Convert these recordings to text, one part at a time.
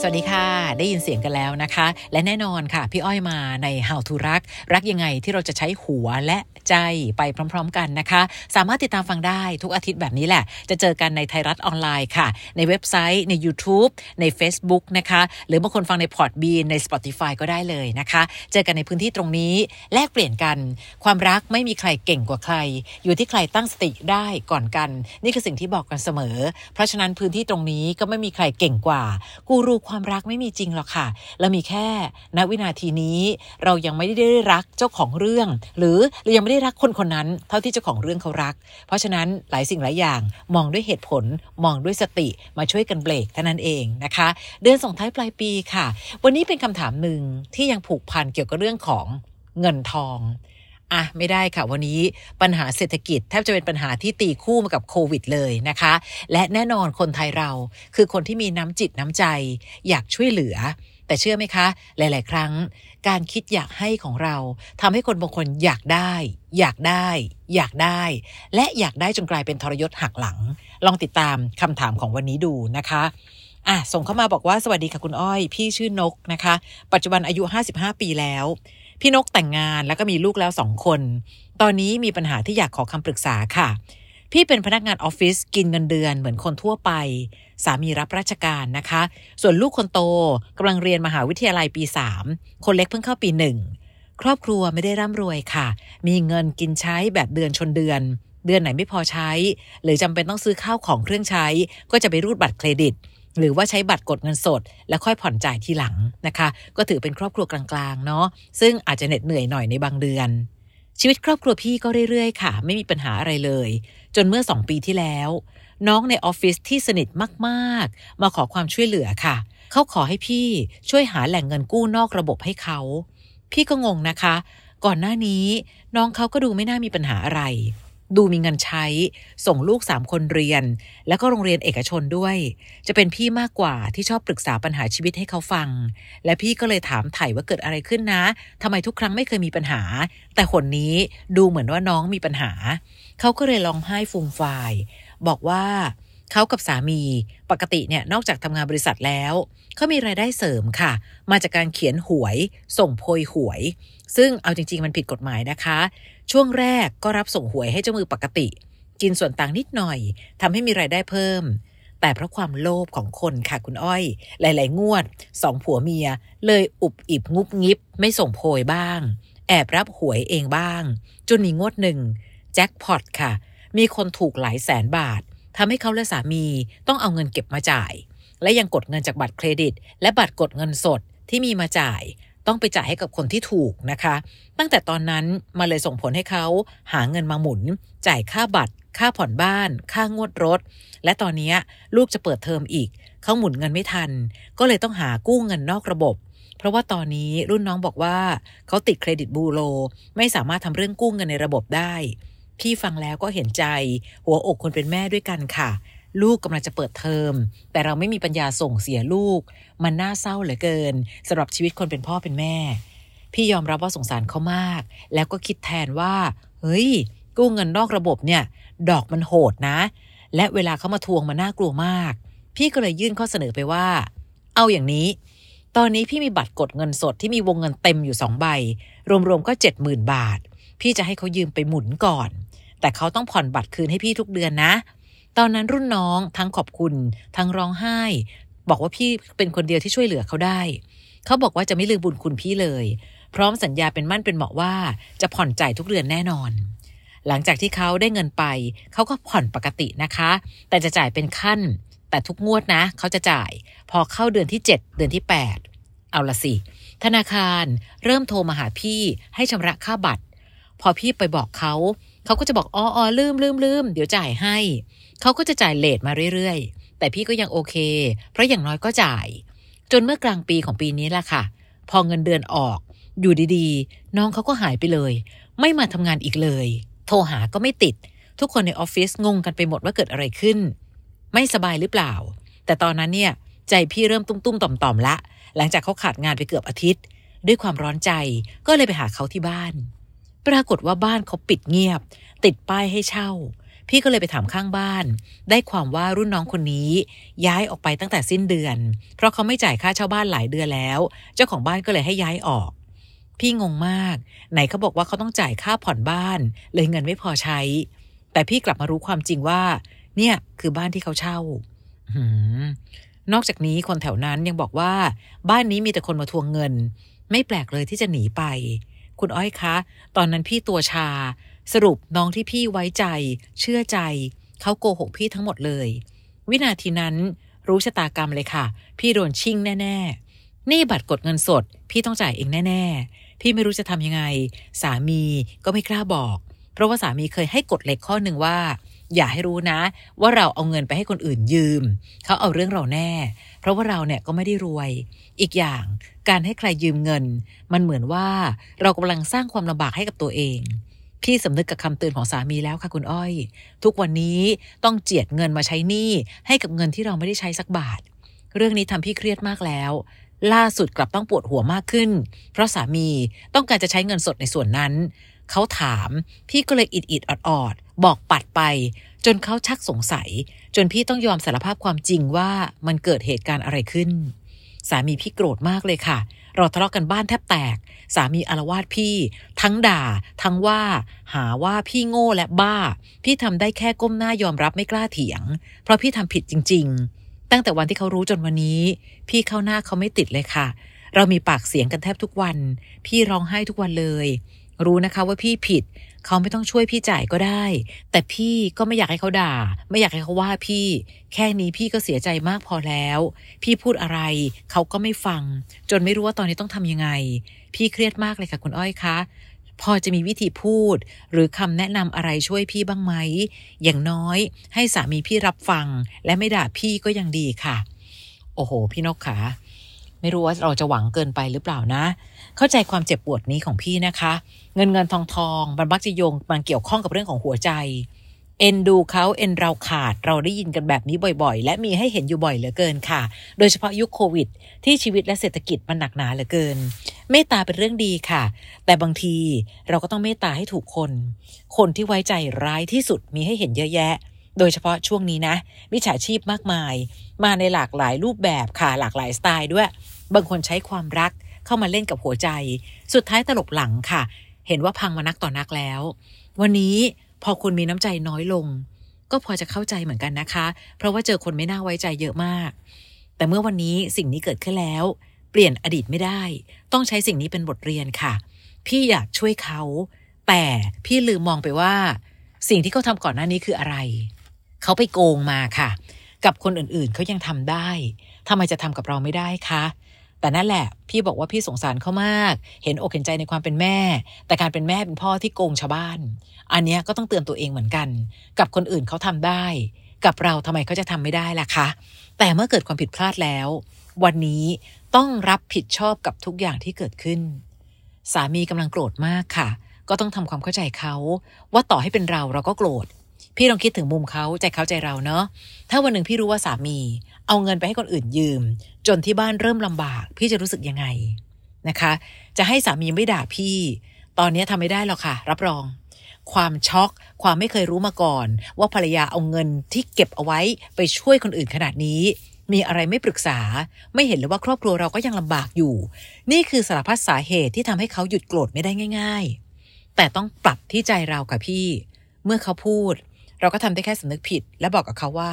สวัสดีค่ะ ได้ยินเสียงกันแล้วนะคะ และแน่นอนค่ะ พี่อ้อยมาใน How to รัก รักยังไงที่เราจะใช้หัวและใจไปพร้อม ๆ กันนะคะ สามารถติดตามฟังได้ทุกอาทิตย์แบบนี้แหละ จะเจอกันในไทยรัฐออนไลน์ค่ะ ในเว็บไซต์ใน YouTube ใน Facebook นะคะ หรือบางคนฟังในพอร์ตบีใน Spotify ก็ได้เลยนะคะ เจอกันในพื้นที่ตรงนี้แลกเปลี่ยนกัน ความรักไม่มีใครเก่งกว่าใคร อยู่ที่ใครตั้งสติได้ก่อนกัน นี่คือสิ่งที่บอกกันเสมอ เพราะฉะนั้นพื้นที่ตรงนี้ก็ไม่มีใครเก่งกว่ากูรูความรักไม่มีจริงหรอกค่ะ เรามีแค่ณวินาทีนี้ เรายังไม่ได้รักเจ้าของเรื่อง หรือเรายังไม่ได้รักคนคนนั้น เท่าที่เจ้าของเรื่องเขารัก เพราะฉะนั้นหลายสิ่งหลายอย่างมองด้วยเหตุผลมองด้วยสติมาช่วยกันเบรกเท่านั้นเองนะคะ เดือนส่งท้ายปลายปีค่ะ วันนี้เป็นคำถามหนึ่งที่ยังผูกพันเกี่ยวกับเรื่องของเงินทอง อะไม่ได้ค่ะวันนี้ปัญหาเศรษฐกิจแทบจะเป็นปัญหาที่ตีคู่มากับโควิดเลยนะคะ และแน่นอนคนไทยเราคือคนที่มีน้ำจิตน้ำใจ อยากช่วยเหลือ แต่เชื่อไหมคะ หลาย ๆ ครั้ง การคิดอยากให้ของเราทำให้คนบางคนอยากได้ อยากได้ อยากได้ และอยากได้จนกลายเป็นทรยศหักหลัง ลองติดตามคำถามของวันนี้ดูนะคะอะส่งเข้ามาบอกว่าสวัสดีค่ะคุณอ้อย พี่ชื่อนกนะคะ ปัจจุบันอายุ 55 ปีแล้ว นกแต่งงานแล้วก็มีลูกแล้วสองคน ตอนนี้มีปัญหาที่อยากขอคำปรึกษาค่ะ พี่เป็นพนักงานออฟฟิศกินเงินเดือนเหมือนคนทั่วไป สามีรับราชการนะคะ ส่วนลูกคนโตกำลังเรียนมหาวิทยาลัยปี3คนเล็กเพิ่งเข้าปีหนึ่งครอบครัวไม่ได้ร่ำรวยค่ะ มีเงินกินใช้แบบเดือนชนเดือน เดือนไหนไม่พอใช้ หรือจำเป็นต้องซื้อข้าวของเครื่องใช้ ก็จะไปรูดบัตรเครดิต หรือว่าใช้บัตรกดเงินสด แล้วค่อยผ่อนจ่ายทีหลังนะคะ ก็ถือเป็นครอบครัวกลางๆเนาะซึ่งอาจจะเหน็ดเหนื่อยหน่อยในบางเดือน ชีวิตครอบครัวพี่ก็เรื่อยๆ ค่ะ ไม่มีปัญหาอะไรเลย จนเมื่อสองปีที่แล้ว น้องในออฟฟิศที่สนิทมากๆ มาขอความช่วยเหลือค่ะเขาขอให้พี่ช่วยหาแหล่งเงินกู้นอกระบบให้เขา พี่ก็งงนะคะ ก่อนหน้านี้น้องเขาก็ดูไม่น่ามีปัญหาอะไร ดูมีเงินใช้ ส่งลูกสามคนเรียน แล้วก็โรงเรียนเอกชนด้วย จะเป็นพี่มากกว่าที่ชอบปรึกษาปัญหาชีวิตให้เขาฟัง และพี่ก็เลยถามไถ่ว่าเกิดอะไรขึ้นนะทำไมทุกครั้งไม่เคยมีปัญหา แต่คนนี้ดูเหมือนว่าน้องมีปัญหา เขาก็เลยร้องไห้ฟูมฟาย บอกว่าเขากับสามีปกติเนี่ยนอกจากทำงานบริษัทแล้วเขามีรายได้เสริมค่ะ มาจากการเขียนหวย ส่งโพยหวย ซึ่งเอาจริง ๆ มันผิดกฎหมายนะคะ ช่วงแรกก็รับส่งหวยให้เจ้ามือปกติ กินส่วนต่างนิดหน่อยทำให้มีรายได้เพิ่ม แต่เพราะความโลภของคนค่ะคุณอ้อย หลาย ๆ งวดสองผัวเมีย เลยอุบอิบงุบงิบ ไม่ส่งโพยบ้าง แอบรับหวยเองบ้าง จนมีงวดหนึ่งแจ็คพอตค่ะ มีคนถูกหลายแสนบาททำให้เขาและสามีต้องเอาเงินเก็บมาจ่าย และยังกดเงินจากบัตรเครดิต และบัตรกดเงินสดที่มีมาจ่าย ต้องไปจ่ายให้กับคนที่ถูกนะคะ ตั้งแต่ตอนนั้นมาเลยส่งผลให้เขาหาเงินมาหมุน จ่ายค่าบัตร ค่าผ่อนบ้าน ค่างวดรถ และตอนนี้ลูกจะเปิดเทอมอีก เขาหมุนเงินไม่ทัน ก็เลยต้องหากู้เงินนอกระบบ เพราะว่าตอนนี้รุ่นน้องบอกว่าเขาติดเครดิตบูโรไม่สามารถทำเรื่องกู้เงินในระบบได้พี่ฟังแล้วก็เห็นใจหัวอกคนเป็นแม่ด้วยกันค่ะ ลูกกำลังจะเปิดเทอมแต่เราไม่มีปัญญาส่งเสียลูก มันน่าเศร้าเหลือเกินสำหรับชีวิตคนเป็นพ่อเป็นแม่ พี่ยอมรับว่าสงสารเขามาก แล้วก็คิดแทนว่า เฮ้ย กู้เงินนอกระบบเนี่ย ดอกมันโหดนะ และเวลาเขามาทวงมันน่ากลัวมาก พี่ก็เลยยื่นข้อเสนอไปว่า เอาอย่างนี้ ตอนนี้พี่มีบัตรกดเงินสดที่มีวงเงินเต็มอยู่สองใบ รวมๆก็เจ็ดหมื่นบาท พี่จะให้เขายืมไปหมุนก่อน แต่เขาต้องผ่อนบัตรคืนให้พี่ทุกเดือนนะ ตอนนั้นรุ่นน้องทั้งขอบคุณทั้งร้องไห้บอกว่าพี่เป็นคนเดียวที่ช่วยเหลือเขาได้เขาบอกว่าจะไม่ลืมบุญคุณพี่เลย พร้อมสัญญาเป็นมั่นเป็นเหมาะว่าจะผ่อนจ่ายทุกเดือนแน่นอน หลังจากที่เขาได้เงินไป เขาก็ผ่อนปกตินะคะ แต่จะจ่ายเป็นขั้น แต่ทุกงวดนะ เขาจะจ่าย พอเข้าเดือนที่ 7 เดือนที่ 8 เอาละสิ ธนาคารเริ่มโทรมาหาพี่ให้ชำระค่าบัตร พอพี่ไปบอกเขา เขาก็จะบอกอ๋อออลืมลืมลืมเดี๋ยวจ่ายให้ เขาก็จะจ่ายเลทมาเรื่อยๆ แต่พี่ก็ยังโอเค เพราะอย่างน้อยก็จ่าย จนเมื่อกลางปีของปีนี้แหละค่ะ พอเงินเดือนออก อยู่ดีๆ น้องเขาก็หายไปเลย ไม่มาทำงานอีกเลย โทรหาก็ไม่ติด ทุกคนในออฟฟิศงงกันไปหมดว่าเกิดอะไรขึ้น ไม่สบายหรือเปล่า แต่ตอนนั้นเนี่ยใจพี่เริ่มตุ้มๆต่อมๆละ หลังจากเขาขาดงานไปเกือบอาทิตย์ ด้วยความร้อนใจก็เลยไปหาเขาที่บ้าน ปรากฏว่าบ้านเขาปิดเงียบ ติดป้ายให้เช่า พี่ก็เลยไปถามข้างบ้าน ได้ความว่ารุ่นน้องคนนี้ย้ายออกไปตั้งแต่สิ้นเดือน เพราะเขาไม่จ่ายค่าเช่าบ้านหลายเดือนแล้ว เจ้าของบ้านก็เลยให้ย้ายออก พี่งงมาก ไหนเขาบอกว่าเขาต้องจ่ายค่าผ่อนบ้าน เลยเงินไม่พอใช้ แต่พี่กลับมารู้ความจริงว่า เนี่ยคือบ้านที่เขาเช่า หืมนอกจากนี้คนแถวนั้นยังบอกว่า บ้านนี้มีแต่คนมาทวงเงิน ไม่แปลกเลยที่จะหนีไป คุณอ้อยคะ ตอนนั้นพี่ตัวชา สรุปน้องที่พี่ไว้ใจ เชื่อใจเขาโกหกพี่ทั้งหมดเลย วินาทีนั้นรู้ชะตากรรมเลยค่ะ พี่โดนชิ่งแน่ ๆ นี่บัตรกดเงินสด พี่ต้องจ่ายเองแน่ ๆ พี่ไม่รู้จะทำยังไง สามีก็ไม่กล้าบอก เพราะว่าสามีเคยให้กฎเหล็กข้อหนึ่งว่า อย่าให้รู้นะ ว่าเราเอาเงินไปให้คนอื่นยืม เขาเอาเรื่องเราแน่ เพราะว่าเราเนี่ยก็ไม่ได้รวย อีกอย่างการให้ใครยืมเงิน มันเหมือนว่าเรากำลังสร้างความลำบากให้กับตัวเอง พี่สำนึกกับคำเตือนของสามีแล้วค่ะคุณอ้อย ทุกวันนี้ต้องเจียดเงินมาใช้หนี้ให้กับเงินที่เราไม่ได้ใช้สักบาท เรื่องนี้ทำพี่เครียดมากแล้ว ล่าสุดกลับต้องปวดหัวมากขึ้น เพราะสามีต้องการจะใช้เงินสดในส่วนนั้น เขาถามพี่ก็เลยอิดอิดออดออดบอกปัดไป จนเขาชักสงสัย จนพี่ต้องยอมสารภาพความจริงว่ามันเกิดเหตุการณ์อะไรขึ้น สามีพี่โกรธมากเลยค่ะ ทะเลาะกันบ้านแทบแตก สามีอารวาสพี่ ทั้งด่า ทั้งว่าหาว่าพี่โง่และบ้า พี่ทำได้แค่ก้มหน้ายอมรับไม่กล้าเถียง เพราะพี่ทำผิดจริง ๆ ตั้งแต่วันที่เขารู้จนวันนี้ พี่เข้าหน้าเขาไม่ติดเลยค่ะ เรามีปากเสียงกันแทบทุกวัน พี่ร้องไห้ทุกวันเลย รู้นะคะว่าพี่ผิด เขาไม่ต้องช่วยพี่จ่ายก็ได้ แต่พี่ก็ไม่อยากให้เขาด่า ไม่อยากให้เขาว่าพี่ แค่นี้พี่ก็เสียใจมากพอแล้ว พี่พูดอะไรเขาก็ไม่ฟัง จนไม่รู้ว่าตอนนี้ต้องทำยังไง พี่เครียดมากเลยค่ะคุณอ้อยคะพอจะมีวิธีพูด หรือคำแนะนำอะไรช่วยพี่บ้างไหม อย่างน้อย ให้สามีพี่รับฟัง และไม่ด่าพี่ก็ยังดีค่ะ โอ้โห พี่นกขา ไม่รู้ว่าเราจะหวังเกินไปหรือเปล่านะ เข้าใจความเจ็บปวดนี้ของพี่นะคะ เงินเงินทองทองมันมักจะโยงมันเกี่ยวข้องกับเรื่องของหัวใจ เอ็นดูเขาเอ็นเราขาดเราได้ยินกันแบบนี้บ่อยๆ และมีให้เห็นอยู่บ่อยเหลือเกินค่ะ โดยเฉพาะยุคโควิด ที่ชีวิตและเศรษฐกิจมันหนักหนาเหลือเกิน เมตตาเป็นเรื่องดีค่ะ แต่บางทีเราก็ต้องเมตตาให้ถูกคน คนที่ไว้ใจร้ายที่สุดมีให้เห็นเยอะแยะ โดยเฉพาะช่วงนี้นะมิจฉาชีพมากมายมาในหลากหลายรูปแบบค่ะหลากหลายสไตล์ด้วย บางคนใช้ความรักเข้ามาเล่นกับหัวใจ สุดท้ายตลบหลังค่ะ เห็นว่าพังมานักต่อนักแล้ว วันนี้พอคุณมีน้ำใจน้อยลง ก็พอจะเข้าใจเหมือนกันนะคะ เพราะว่าเจอคนไม่น่าไว้ใจเยอะมาก แต่เมื่อวันนี้สิ่งนี้เกิดขึ้นแล้ว เปลี่ยนอดีตไม่ได้ ต้องใช้สิ่งนี้เป็นบทเรียนค่ะ พี่อยากช่วยเขา แต่พี่ลืมมองไปว่า สิ่งที่เขาทำก่อนหน้านี้คืออะไร เขาไปโกงมาค่ะ กับคนอื่นๆเขายังทำได้ทำไมจะทำกับเราไม่ได้คะแต่นั่นแหละ พี่บอกว่าพี่สงสารเขามาก เห็นอกเห็นใจในความเป็นแม่ แต่การเป็นแม่เป็นพ่อที่โกงชาวบ้าน อันนี้ก็ต้องเตือนตัวเองเหมือนกัน กับคนอื่นเขาทำได้ กับเราทำไมเขาจะทำไม่ได้ล่ะคะ แต่เมื่อเกิดความผิดพลาดแล้ว วันนี้ต้องรับผิดชอบกับทุกอย่างที่เกิดขึ้น สามีกำลังโกรธมากค่ะ ก็ต้องทำความเข้าใจเขาว่าต่อให้เป็นเราเราก็โกรธ พี่ลองคิดถึงมุมเขาใจเขาใจเราเนาะถ้าวันหนึ่งพี่รู้ว่าสามีเอาเงินไปให้คนอื่นยืม จนที่บ้านเริ่มลำบาก พี่จะรู้สึกยังไงนะคะ จะให้สามีไม่ด่าพี่ ตอนนี้ทำไม่ได้หรอกค่ะ รับรอง ความช็อกความไม่เคยรู้มาก่อน ว่าภรรยาเอาเงินที่เก็บเอาไว้ไปช่วยคนอื่นขนาดนี้ มีอะไรไม่ปรึกษา ไม่เห็นเลยว่าครอบครัวเราก็ยังลำบากอยู่ นี่คือสารพัดสาเหตุที่ทำให้เขาหยุดโกรธไม่ได้ง่าย ๆ แต่ต้องปรับที่ใจเราค่ะพี่ เมื่อเขาพูด เราก็ทำได้แค่สำนึกผิด และบอกกับเขาว่า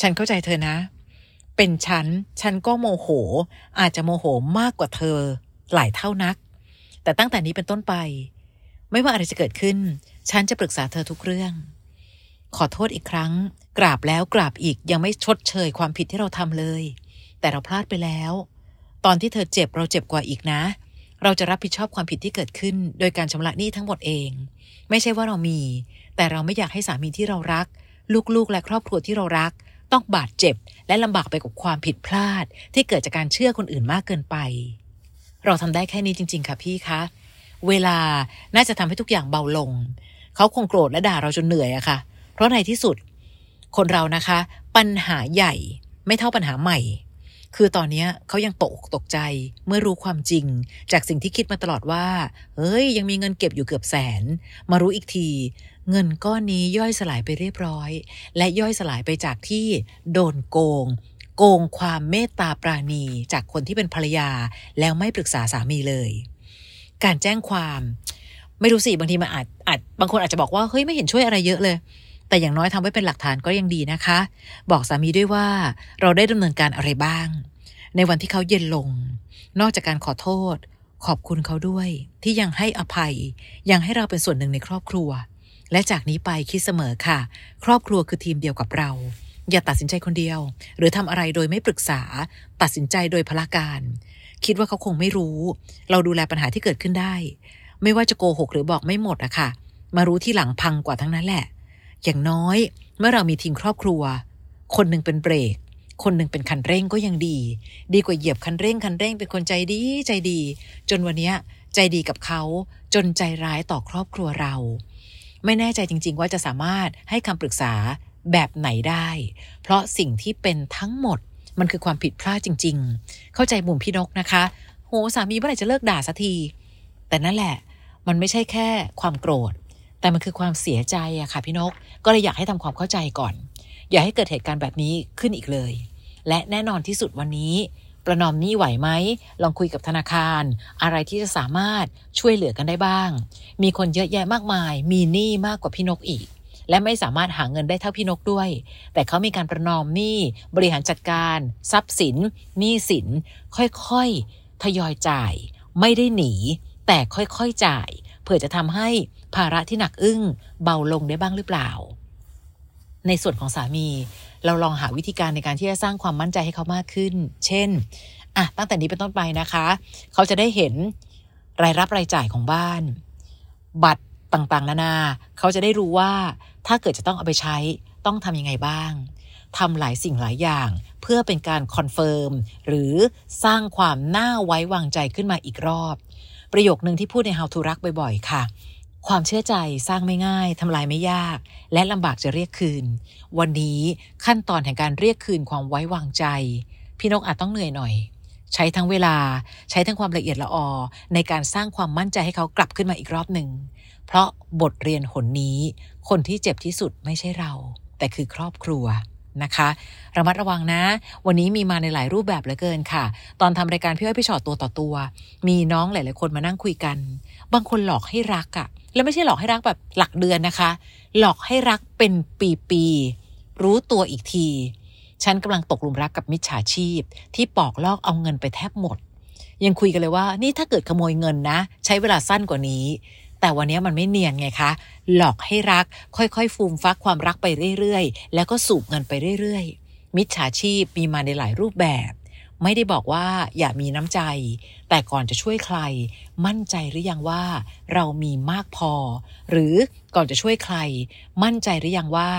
ฉันเข้าใจเธอนะ เป็นฉัน ฉันก็โมโห อาจจะโมโหมากกว่าเธอ หลายเท่านัก แต่ตั้งแต่นี้เป็นต้นไป ไม่ว่าอะไรจะเกิดขึ้น ฉันจะปรึกษาเธอทุกเรื่อง ขอโทษอีกครั้ง กราบแล้วกราบอีกยังไม่ชดเชยความผิดที่เราทำเลย แต่เราพลาดไปแล้ว ตอนที่เธอเจ็บเราเจ็บกว่าอีกนะเเราจะรับผิดชอบความผิดที่เกิดขึ้น โดยการชำระหนี้ทั้งหมดเอง ไม่ใช่ว่าเรามี แต่เราไม่อยากให้สามีที่เรารัก ลูกๆ และครอบครัวที่เรารัก ต้องบาดเจ็บ และลำบากไปกับความผิดพลาด ที่เกิดจากการเชื่อคนอื่นมากเกินไป เราทำได้แค่นี้จริง ๆ ค่ะพี่คะเวลาน่าจะทำให้ทุกอย่างเบาลง เขาคงโกรธและด่าเราจนเหนื่อยอะค่ะ เพราะในที่สุด คนเรานะคะ ปัญหาใหญ่ไม่เท่าปัญหาใหม่ คือตอนนี้เขายังตกตกใจเมื่อรู้ความจริง จากสิ่งที่คิดมาตลอดว่า เฮ้ย ยังมีเงินเก็บอยู่เกือบแสน มารู้อีกที เงินก้อนนี้ย่อยสลายไปเรียบร้อย และย่อยสลายไปจากที่โดนโกง โกงความเมตตาปราณีจากคนที่เป็นภรรยา แล้วไม่ปรึกษาสามีเลย การแจ้งความ ไม่รู้สิบางทีมันอาจอาจบางคนอาจจะบอกว่าเฮ้ยไม่เห็นช่วยอะไรเยอะเลย แต่อย่างน้อยทำไว้เป็นหลักฐานก็ยังดีนะคะ บอกสามีด้วยว่าเราได้ดำเนินการอะไรบ้าง ในวันที่เขาเย็นลง นอกจากการขอโทษ ขอบคุณเขาด้วย ที่ยังให้อภัย ยังให้เราเป็นส่วนหนึ่งในครอบครัว และจากนี้ไปคิดเสมอค่ะ ครอบครัวคือทีมเดียวกับเรา อย่าตัดสินใจคนเดียว หรือทำอะไรโดยไม่ปรึกษา ตัดสินใจโดยพละการ คิดว่าเขาคงไม่รู้ เราดูแลปัญหาที่เกิดขึ้นได้ ไม่ว่าจะโกหกหรือบอกไม่หมดอะค่ะ มารู้ที่หลังพังกว่าทั้งนั้นแหละ อย่างน้อยเมื่อเรามีทีมครอบครัว คนหนึ่งเป็นเบรก คนหนึ่งเป็นคันเร่งก็ยังดี ดีกว่าเหยียบคันเร่งคันเร่งเป็นคนใจดีใจดี จนวันนี้ใจดีกับเขาจนใจร้ายต่อครอบครัวเรา ไม่แน่ใจจริง ๆ ว่าจะสามารถให้คำปรึกษาแบบไหนได้ เพราะสิ่งที่เป็นทั้งหมดมันคือความผิดพลาดจริง ๆ เข้าใจมุมพี่นกนะคะ โหสามีเมื่อไหร่จะเลิกด่าสักที แต่นั่นแหละ มันไม่ใช่แค่ความโกรธ แต่มันคือความเสียใจอะค่ะพี่นก ก็เลยอยากให้ทำความเข้าใจก่อน อย่าให้เกิดเหตุการณ์แบบนี้ขึ้นอีกเลย และแน่นอนที่สุดวันนี้ ประนอมหนี้ไหวไหม ลองคุยกับธนาคาร อะไรที่จะสามารถช่วยเหลือกันได้บ้าง มีคนเยอะแยะมากมาย มีหนี้มากกว่าพี่นกอีก และไม่สามารถหาเงินได้เท่าพี่นกด้วย แต่เขามีการประนอมหนี้บริหารจัดการ ทรัพย์สินหนี้สิน ค่อยๆทยอยจ่าย ไม่ได้หนี แต่ค่อยๆจ่าย เพื่อจะทำให้ภาระที่หนักอึ้งเบาลงได้บ้างหรือเปล่า ในส่วนของสามี เราลองหาวิธีการในการที่จะสร้างความมั่นใจให้เขามากขึ้น เช่นอะตั้งแต่นี้เป็นต้นไปนะคะ เขาจะได้เห็นรายรับรายจ่ายของบ้าน บัตรต่างๆ นานา เขาจะได้รู้ว่าถ้าเกิดจะต้องเอาไปใช้ต้องทำยังไงบ้างทำหลายสิ่งหลายอย่าง เพื่อเป็นการคอนเฟิร์มหรือสร้างความน่าไว้วางใจขึ้นมาอีกรอบ ประโยคนึงที่พูดใน How to รักบ่อยๆ ค่ะ ความเชื่อใจสร้างไม่ง่ายทำลายไม่ยาก และลำบากจะเรียกคืน วันนี้ขั้นตอนแห่งการเรียกคืนความไว้วางใจ พี่นกอาจต้องเหนื่อยหน่อย ใช้ทั้งเวลาใช้ทั้งความละเอียดละออ ในการสร้างความมั่นใจให้เขากลับขึ้นมาอีกรอบหนึ่งเพราะบทเรียนหนนี้ คนที่เจ็บที่สุดไม่ใช่เรา แต่คือครอบครัว นะคะระมัดระวังนะ วันนี้มีมาในหลายรูปแบบเหลือเกินค่ะ ตอนทำรายการพี่อ้อยพี่ชอตตัวต่อตัว มีน้องหลาย ๆ คนมานั่งคุยกัน บางคนหลอกให้รักอะแล้วไม่ใช่หลอกให้รักแบบหลักเดือนนะคะ หลอกให้รักเป็นปีๆรู้ตัวอีกที ฉันกำลังตกหลุมรักกับมิจฉาชีพ ที่ปอกลอกเอาเงินไปแทบหมด ยังคุยกันเลยว่า นี่ถ้าเกิดขโมยเงินนะ ใช้เวลาสั้นกว่านี้ แต่วันนี้มันไม่เนียนไงคะหลอกให้รักค่อยๆฟูมฟักความรักไปเรื่อยๆ แล้วก็สูบเงินไปเรื่อยๆ มิจฉาชีพมีมาในหลายรูปแบบ ไม่ได้บอกว่าอย่ามีน้ำใจ แต่ก่อนจะช่วยใคร มั่นใจหรือยังว่าเรามีมากพอ หรือก่อนจะช่วยใคร มั่นใจหรือยังว่า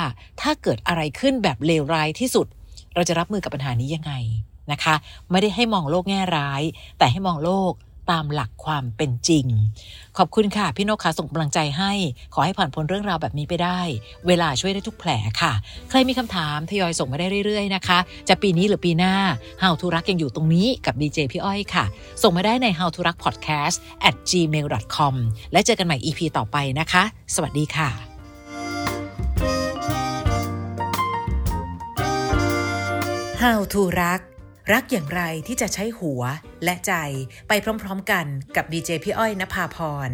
ถ้าเกิดอะไรขึ้นแบบเลวร้ายที่สุด เราจะรับมือกับปัญหานี้ยังไงนะคะ ไม่ได้ให้มองโลกแง่ร้าย แต่ให้มองโลก ตามหลักความเป็นจริง ขอบคุณค่ะ พี่นกขาส่งกำลังใจให้ ขอให้ผ่านพ้นเรื่องราวแบบนี้ไปได้ เวลาช่วยได้ทุกแผลค่ะ ใครมีคำถามทยอยส่งมาได้เรื่อยๆนะคะ จะปีนี้หรือปีหน้า How to รักยังอยู่ตรงนี้กับดีเจพี่อ้อยค่ะ ส่งมาได้ใน How to รัก podcast at gmail com และเจอกันใหม่ EP ต่อไปนะคะ สวัสดีค่ะ How to รัก รักอย่างไรที่จะใช้หัวและใจไปพร้อมๆกันกับดีเจพี่อ้อยนภาพร